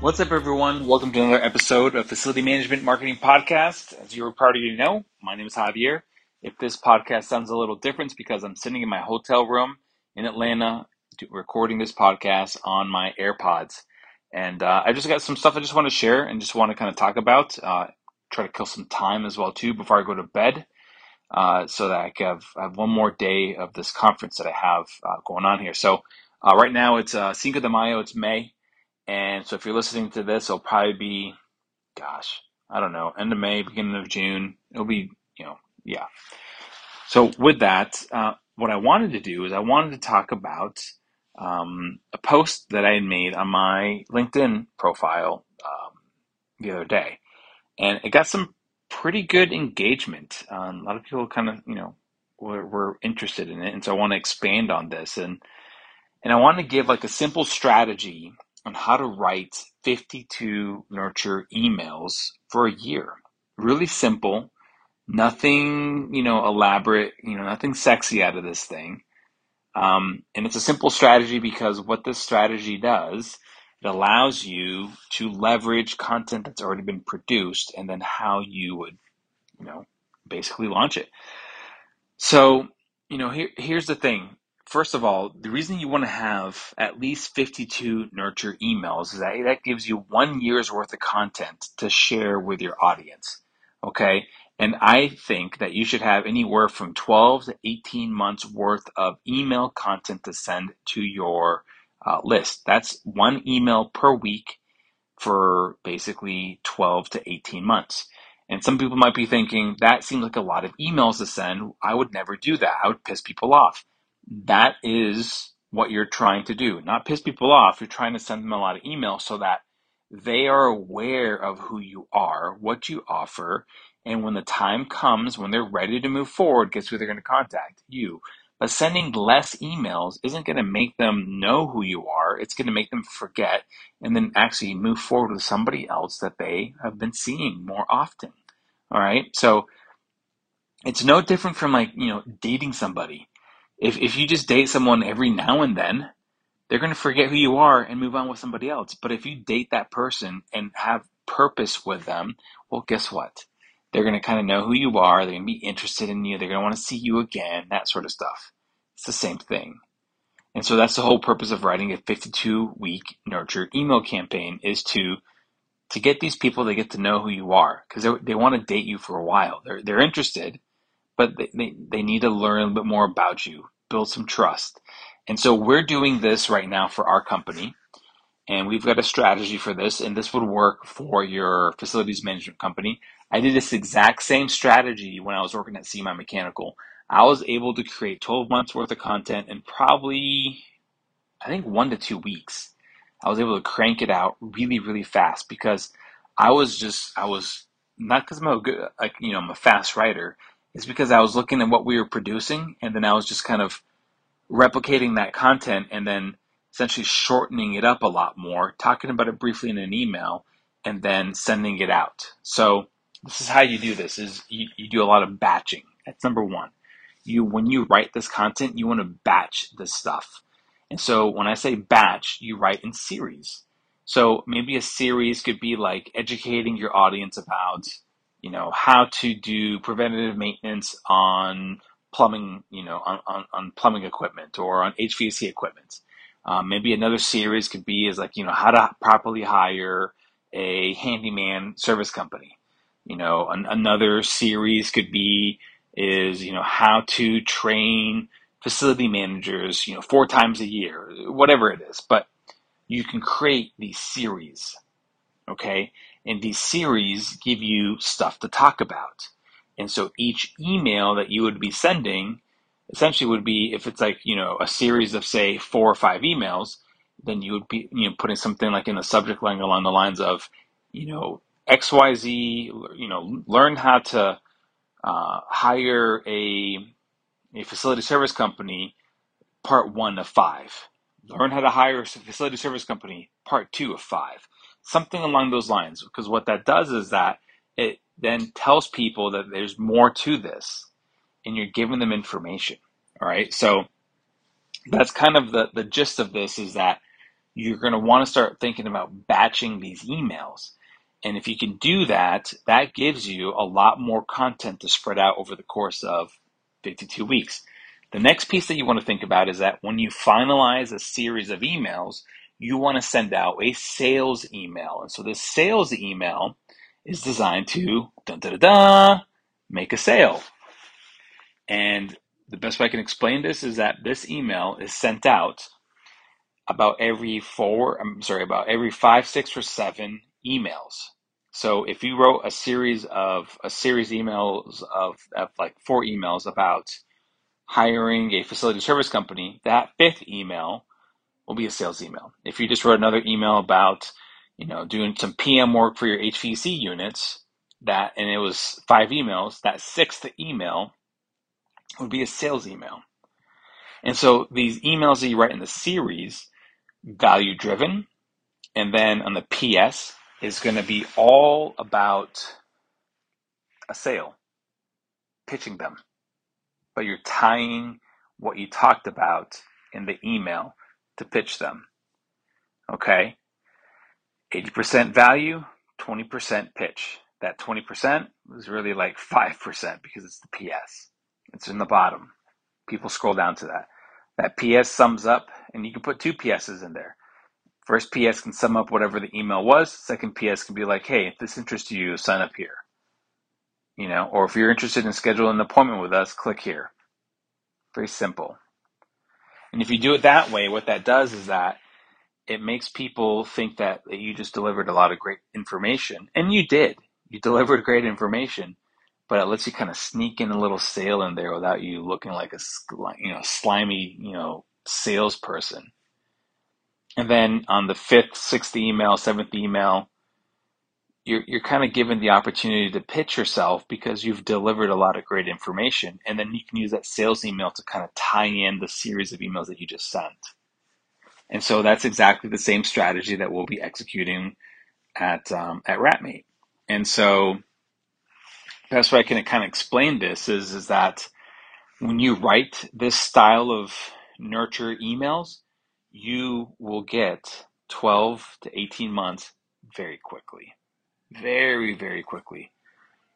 What's up, everyone? Welcome to another episode of Facility Management Marketing Podcast. As you're probably know, my name is Javier. If this podcast sounds a little different, because I'm sitting in my hotel room in Atlanta recording this podcast on my AirPods. And uh, I just got some stuff I just want to share and just want to kind of talk about. Uh, try to kill some time as well too before I go to bed, uh, so that I have, have one more day of this conference that I have uh, going on here. So uh, right now it's uh, Cinco de Mayo, it's May, and so if you're listening to this, it'll probably be, gosh, I don't know, end of May, beginning of June. It'll be, you know, yeah. So with that, what I wanted to do is I wanted to talk about um, a post that I had made on my LinkedIn profile um, the other day, and it got some pretty good engagement. Um, a lot of people kind of, you know, were, were interested in it, and so I want to expand on this and and I want to give like a simple strategy on how to write 52 nurture emails for a year. Really simple, nothing, you know, elaborate, you know, nothing sexy out of this thing. Um, and it's a simple strategy because what this strategy does, it allows you to leverage content that's already been produced and then how you would, you know, basically launch it. So, you know, here, here's the thing. First of all, the reason you want to have at least 52 nurture emails is that that gives you one year's worth of content to share with your audience. Okay. And I think that you should have anywhere from 12 to 18 months worth of email content to send to your uh, list. That's one email per week for basically 12 to 18 months. And some people might be thinking that seems like a lot of emails to send. I would never do that. I would piss people off. That is what you're trying to do. Not piss people off. You're trying to send them a lot of emails so that they are aware of who you are, what you offer, and when the time comes, when they're ready to move forward, guess who they're going to contact? You. But sending less emails isn't going to make them know who you are. It's going to make them forget and then actually move forward with somebody else that they have been seeing more often. All right. So it's no different from like, you know, dating somebody. If, if you just date someone every now and then, they're going to forget who you are and move on with somebody else. But if you date that person and have purpose with them, well, guess what? They're going to kind of know who you are. They're going to be interested in you. They're going to want to see you again, that sort of stuff. It's the same thing. And so that's the whole purpose of writing a 52 week nurture email campaign is to to get these people to get to know who you are because they, they want to date you for a while. They're, they're interested, but they, they, they need to learn a bit more about you, build some trust. And so we're doing this right now for our company. And we've got a strategy for this, and this would work for your facilities management company. I did this exact same strategy when I was working at CMI Mechanical. I was able to create 12 months worth of content in probably, I think, one to two weeks. I was able to crank it out really, really fast because I was just, I was not because I'm a good, like, you know, I'm a fast writer. It's because I was looking at what we were producing and then I was just kind of replicating that content and then essentially shortening it up a lot more, talking about it briefly in an email, and then sending it out. So this is how you do this is you, you do a lot of batching. That's number one. You when you write this content, you want to batch this stuff. And so when I say batch, you write in series. So maybe a series could be like educating your audience about, you know, how to do preventative maintenance on plumbing, you know, on, on, on plumbing equipment or on HVAC equipment. Um, maybe another series could be is like, you know, how to properly hire a handyman service company. You know, an, another series could be is you know how to train facility managers. You know, four times a year, whatever it is. But you can create these series, okay? And these series give you stuff to talk about. And so each email that you would be sending essentially would be if it's like, you know, a series of say four or five emails, then you would be you know putting something like in the subject line along the lines of you know xyz you know learn how to uh, hire a a facility service company part one of five learn how to hire a facility service company part two of five something along those lines because what that does is that it then tells people that there's more to this and you're giving them information all right so that's kind of the the gist of this is that you're going to want to start thinking about batching these emails. And if you can do that, that gives you a lot more content to spread out over the course of 52 weeks. The next piece that you want to think about is that when you finalize a series of emails, you want to send out a sales email. And so this sales email is designed to da da da make a sale. And the best way I can explain this is that this email is sent out about every four, I'm sorry, about every five, six, or seven emails. So if you wrote a series of a series emails of, of like four emails about hiring a facility service company, that fifth email will be a sales email. If you just wrote another email about, you know, doing some PM work for your HVAC units, that and it was five emails, that sixth email would be a sales email. And so these emails that you write in the series, value driven, and then on the PS is going to be all about a sale, pitching them. But you're tying what you talked about in the email to pitch them. Okay? 80% value, 20% pitch. That 20% is really like 5% because it's the PS. It's in the bottom. People scroll down to that. That PS sums up, and you can put two PSs in there. First PS can sum up whatever the email was. Second PS can be like, hey, if this interests you, sign up here. You know, or if you're interested in scheduling an appointment with us, click here. Very simple. And if you do it that way, what that does is that it makes people think that, that you just delivered a lot of great information. And you did. You delivered great information but it lets you kind of sneak in a little sale in there without you looking like a you know slimy you know salesperson. And then on the fifth, sixth email, seventh email, you're you're kind of given the opportunity to pitch yourself because you've delivered a lot of great information, and then you can use that sales email to kind of tie in the series of emails that you just sent. And so that's exactly the same strategy that we'll be executing at um, at Wrapmate. And so best way I can kind of explain this is is that when you write this style of nurture emails, you will get 12 to 18 months very quickly. Very, very quickly.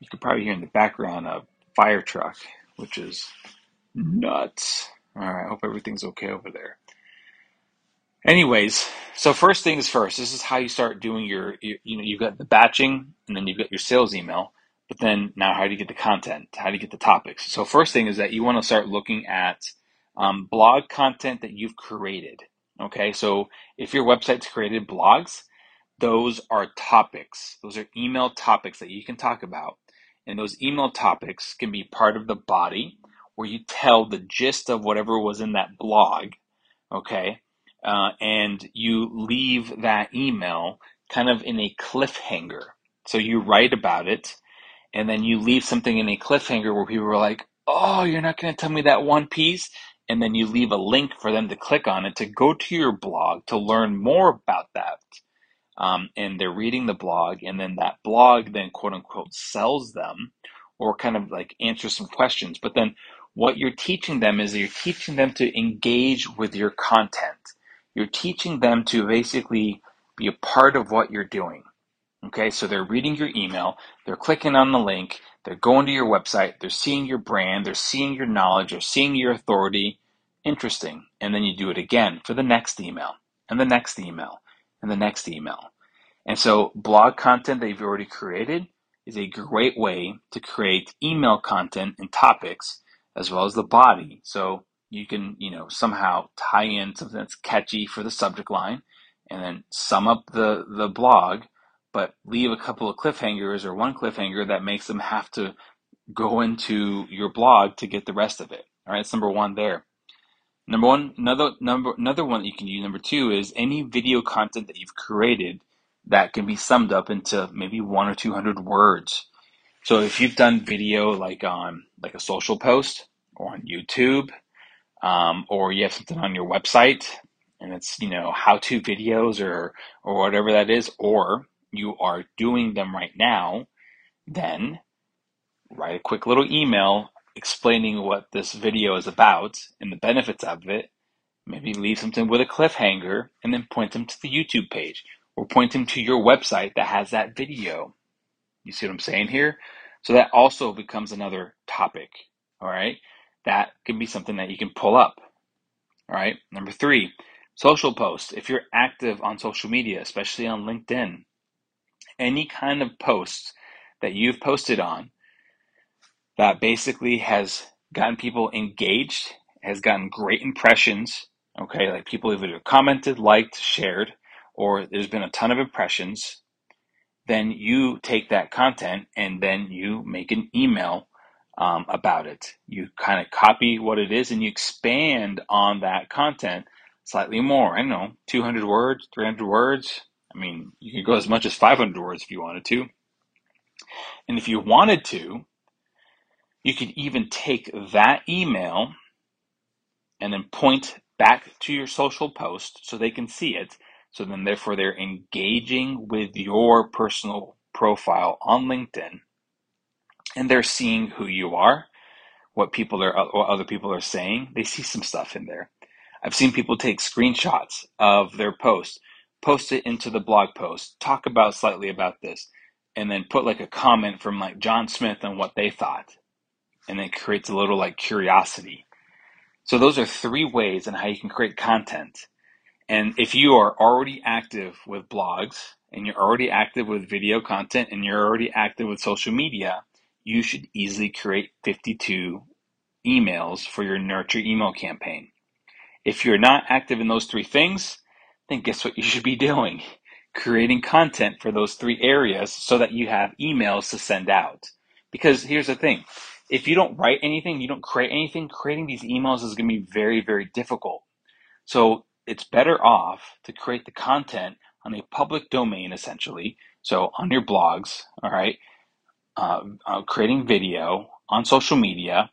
You could probably hear in the background a fire truck, which is nuts. All right, I hope everything's okay over there. Anyways, so first things first, this is how you start doing your, you, you know, you've got the batching and then you've got your sales email. But then now, how do you get the content? How do you get the topics? So first thing is that you want to start looking at um, blog content that you've created. Okay, so if your website's created blogs, those are topics. Those are email topics that you can talk about. And those email topics can be part of the body where you tell the gist of whatever was in that blog. Okay, uh, and you leave that email kind of in a cliffhanger. So you write about it and then you leave something in a cliffhanger where people are like, "Oh, you're not going to tell me that one piece," and then you leave a link for them to click on it to go to your blog to learn more about that. Um, and they're reading the blog, and then that blog then quote unquote sells them, or kind of like answers some questions. But then what you're teaching them is you're teaching them to engage with your content. You're teaching them to basically be a part of what you're doing. Okay, so they're reading your email, they're clicking on the link, they're going to your website, they're seeing your brand, they're seeing your knowledge, they're seeing your authority. Interesting. And then you do it again for the next email, and the next email, and the next email. And so, blog content that you've already created is a great way to create email content and topics as well as the body. So, you can, you know, somehow tie in something that's catchy for the subject line and then sum up the, the blog but leave a couple of cliffhangers or one cliffhanger that makes them have to go into your blog to get the rest of it. All right, that's number one there. Number one, another number another one that you can use. Number two is any video content that you've created that can be summed up into maybe one or two hundred words. So if you've done video like on like a social post or on YouTube, um, or you have something on your website and it's you know how to videos or or whatever that is, or you are doing them right now, then write a quick little email explaining what this video is about and the benefits of it. Maybe leave something with a cliffhanger and then point them to the YouTube page or point them to your website that has that video. You see what I'm saying here? So that also becomes another topic. All right. That can be something that you can pull up. All right. Number three, social posts. If you're active on social media, especially on LinkedIn, any kind of posts that you've posted on that basically has gotten people engaged, has gotten great impressions. Okay, like people have either commented, liked, shared, or there's been a ton of impressions. Then you take that content and then you make an email um, about it. You kind of copy what it is and you expand on that content slightly more. I don't know, 200 words, 300 words. I mean, you could go as much as 500 words if you wanted to. And if you wanted to, you could even take that email and then point back to your social post so they can see it. So then, therefore, they're engaging with your personal profile on LinkedIn and they're seeing who you are, what people are, what other people are saying. They see some stuff in there. I've seen people take screenshots of their post, post it into the blog post, talk about slightly about this, and then put like a comment from like John Smith on what they thought and it creates a little like curiosity. So those are three ways on how you can create content. And if you are already active with blogs and you're already active with video content and you're already active with social media, you should easily create 52 emails for your nurture email campaign. If you're not active in those three things, then guess what you should be doing? Creating content for those three areas so that you have emails to send out. Because here's the thing if you don't write anything, you don't create anything, creating these emails is going to be very, very difficult. So it's better off to create the content on a public domain, essentially. So on your blogs, all right, uh, uh, creating video on social media,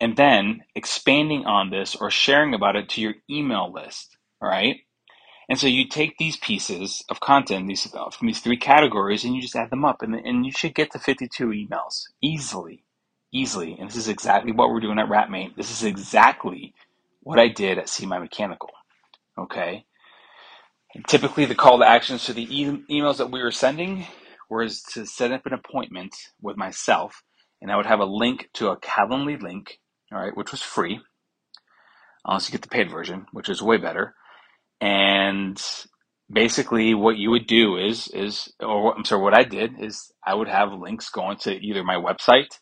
and then expanding on this or sharing about it to your email list, all right? And so you take these pieces of content, these from these three categories, and you just add them up, and, and you should get to 52 emails easily easily. And this is exactly what we're doing at Wrapmate. This is exactly what I did at CMI Mechanical. Okay. And typically, the call to actions to the e- emails that we were sending was to set up an appointment with myself, and I would have a link to a Calendly link, all right, which was free, unless you get the paid version, which is way better. And basically, what you would do is is, or I'm sorry, what I did is I would have links going to either my website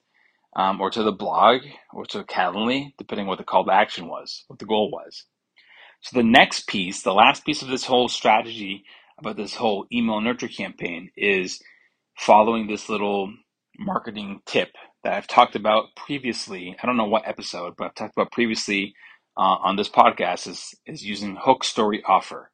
um, or to the blog or to Calendly, depending on what the call to action was, what the goal was. So the next piece, the last piece of this whole strategy about this whole email nurture campaign is following this little marketing tip that I've talked about previously. I don't know what episode, but I've talked about previously uh, on this podcast is, is using hook story offer.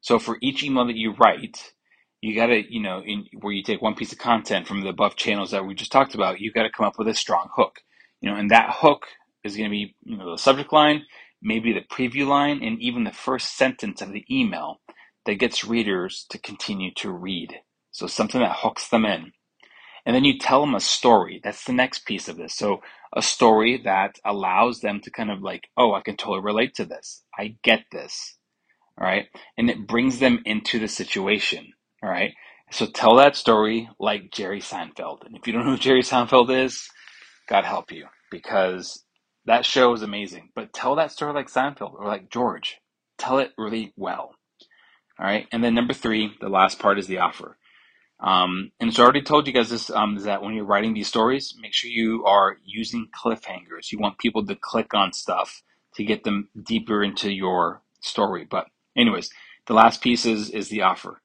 So for each email that you write, you got to, you know, in, where you take one piece of content from the above channels that we just talked about, you got to come up with a strong hook, you know, and that hook is going to be, you know, the subject line, maybe the preview line, and even the first sentence of the email that gets readers to continue to read. So something that hooks them in. And then you tell them a story. That's the next piece of this. So a story that allows them to kind of like, oh, I can totally relate to this. I get this. All right. And it brings them into the situation. All right. So tell that story like Jerry Seinfeld. And if you don't know who Jerry Seinfeld is, God help you because that show is amazing. But tell that story like Seinfeld or like George. Tell it really well. All right. And then number three, the last part is the offer. Um, and it's already told you guys this um, is that when you're writing these stories, make sure you are using cliffhangers. You want people to click on stuff to get them deeper into your story. But, anyways, the last piece is, is the offer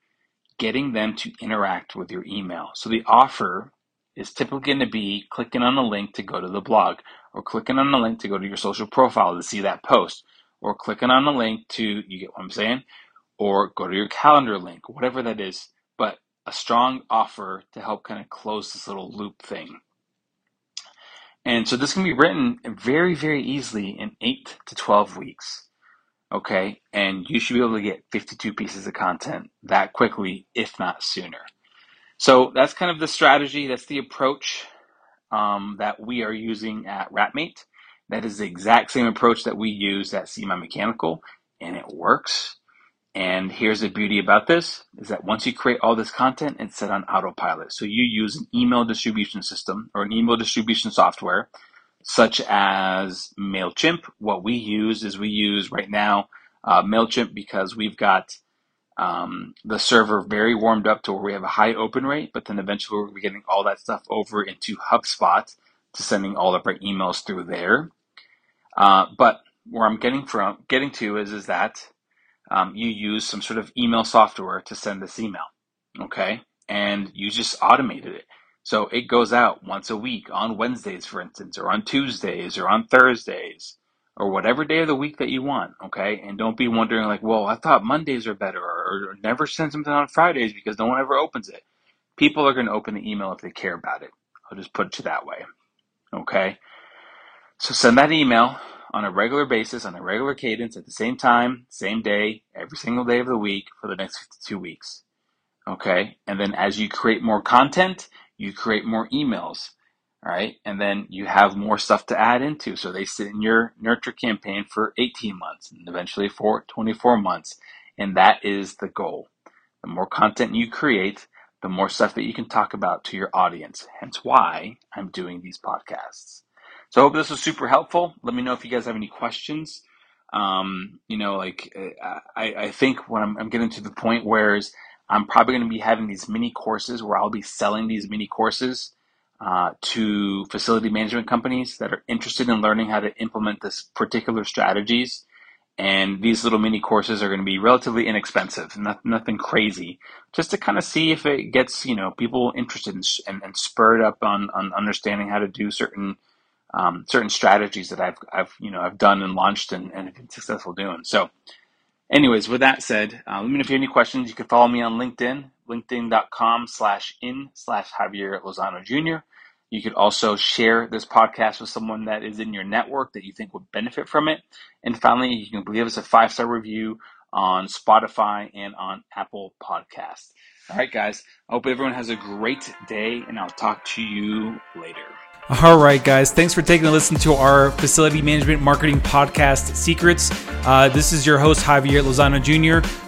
getting them to interact with your email. So the offer is typically going to be clicking on a link to go to the blog or clicking on a link to go to your social profile to see that post or clicking on a link to, you get what I'm saying, or go to your calendar link, whatever that is, but a strong offer to help kind of close this little loop thing. And so this can be written very, very easily in 8 to 12 weeks. Okay, and you should be able to get 52 pieces of content that quickly, if not sooner. So that's kind of the strategy, that's the approach um, that we are using at Wrapmate. That is the exact same approach that we use at My Mechanical, and it works. And here's the beauty about this is that once you create all this content, it's set on autopilot. So you use an email distribution system or an email distribution software such as MailChimp. What we use is we use right now uh, MailChimp because we've got um, the server very warmed up to where we have a high open rate, but then eventually we're getting all that stuff over into HubSpot to sending all of our emails through there. Uh, but where I'm getting from getting to is is that um, you use some sort of email software to send this email, okay, and you just automated it. So it goes out once a week on Wednesdays, for instance, or on Tuesdays, or on Thursdays or whatever day of the week that you want, okay? And don't be wondering like, well, I thought Mondays are better, or, or never send something on Fridays because no one ever opens it. People are going to open the email if they care about it. I'll just put it that way, okay? So send that email on a regular basis, on a regular cadence, at the same time, same day, every single day of the week for the next 52 weeks, okay? And then as you create more content, you create more emails right. And then you have more stuff to add into. So they sit in your nurture campaign for 18 months and eventually for 24 months. And that is the goal. The more content you create, the more stuff that you can talk about to your audience. Hence why I'm doing these podcasts. So I hope this was super helpful. Let me know if you guys have any questions. Um, you know, like uh, I, I think when I'm, I'm getting to the point where I'm probably going to be having these mini courses where I'll be selling these mini courses uh, to facility management companies that are interested in learning how to implement this particular strategies. And these little mini courses are going to be relatively inexpensive, not, nothing crazy, just to kind of see if it gets you know people interested in, and, and spurred up on, on understanding how to do certain um, certain strategies that I've I've you know I've done and launched and, and been successful doing. So Anyways, with that said, uh, let me know if you have any questions. You can follow me on LinkedIn, linkedin.com slash in slash Javier Lozano Jr. You could also share this podcast with someone that is in your network that you think would benefit from it. And finally, you can give us a five star review on Spotify and on Apple Podcasts. All right, guys. I hope everyone has a great day, and I'll talk to you later. All right, guys. Thanks for taking a listen to our facility management marketing podcast, Secrets. Uh, this is your host, Javier Lozano Jr.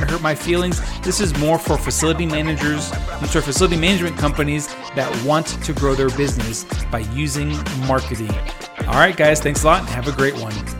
going to hurt my feelings. This is more for facility managers, I'm sorry, facility management companies that want to grow their business by using marketing. All right, guys, thanks a lot. and Have a great one.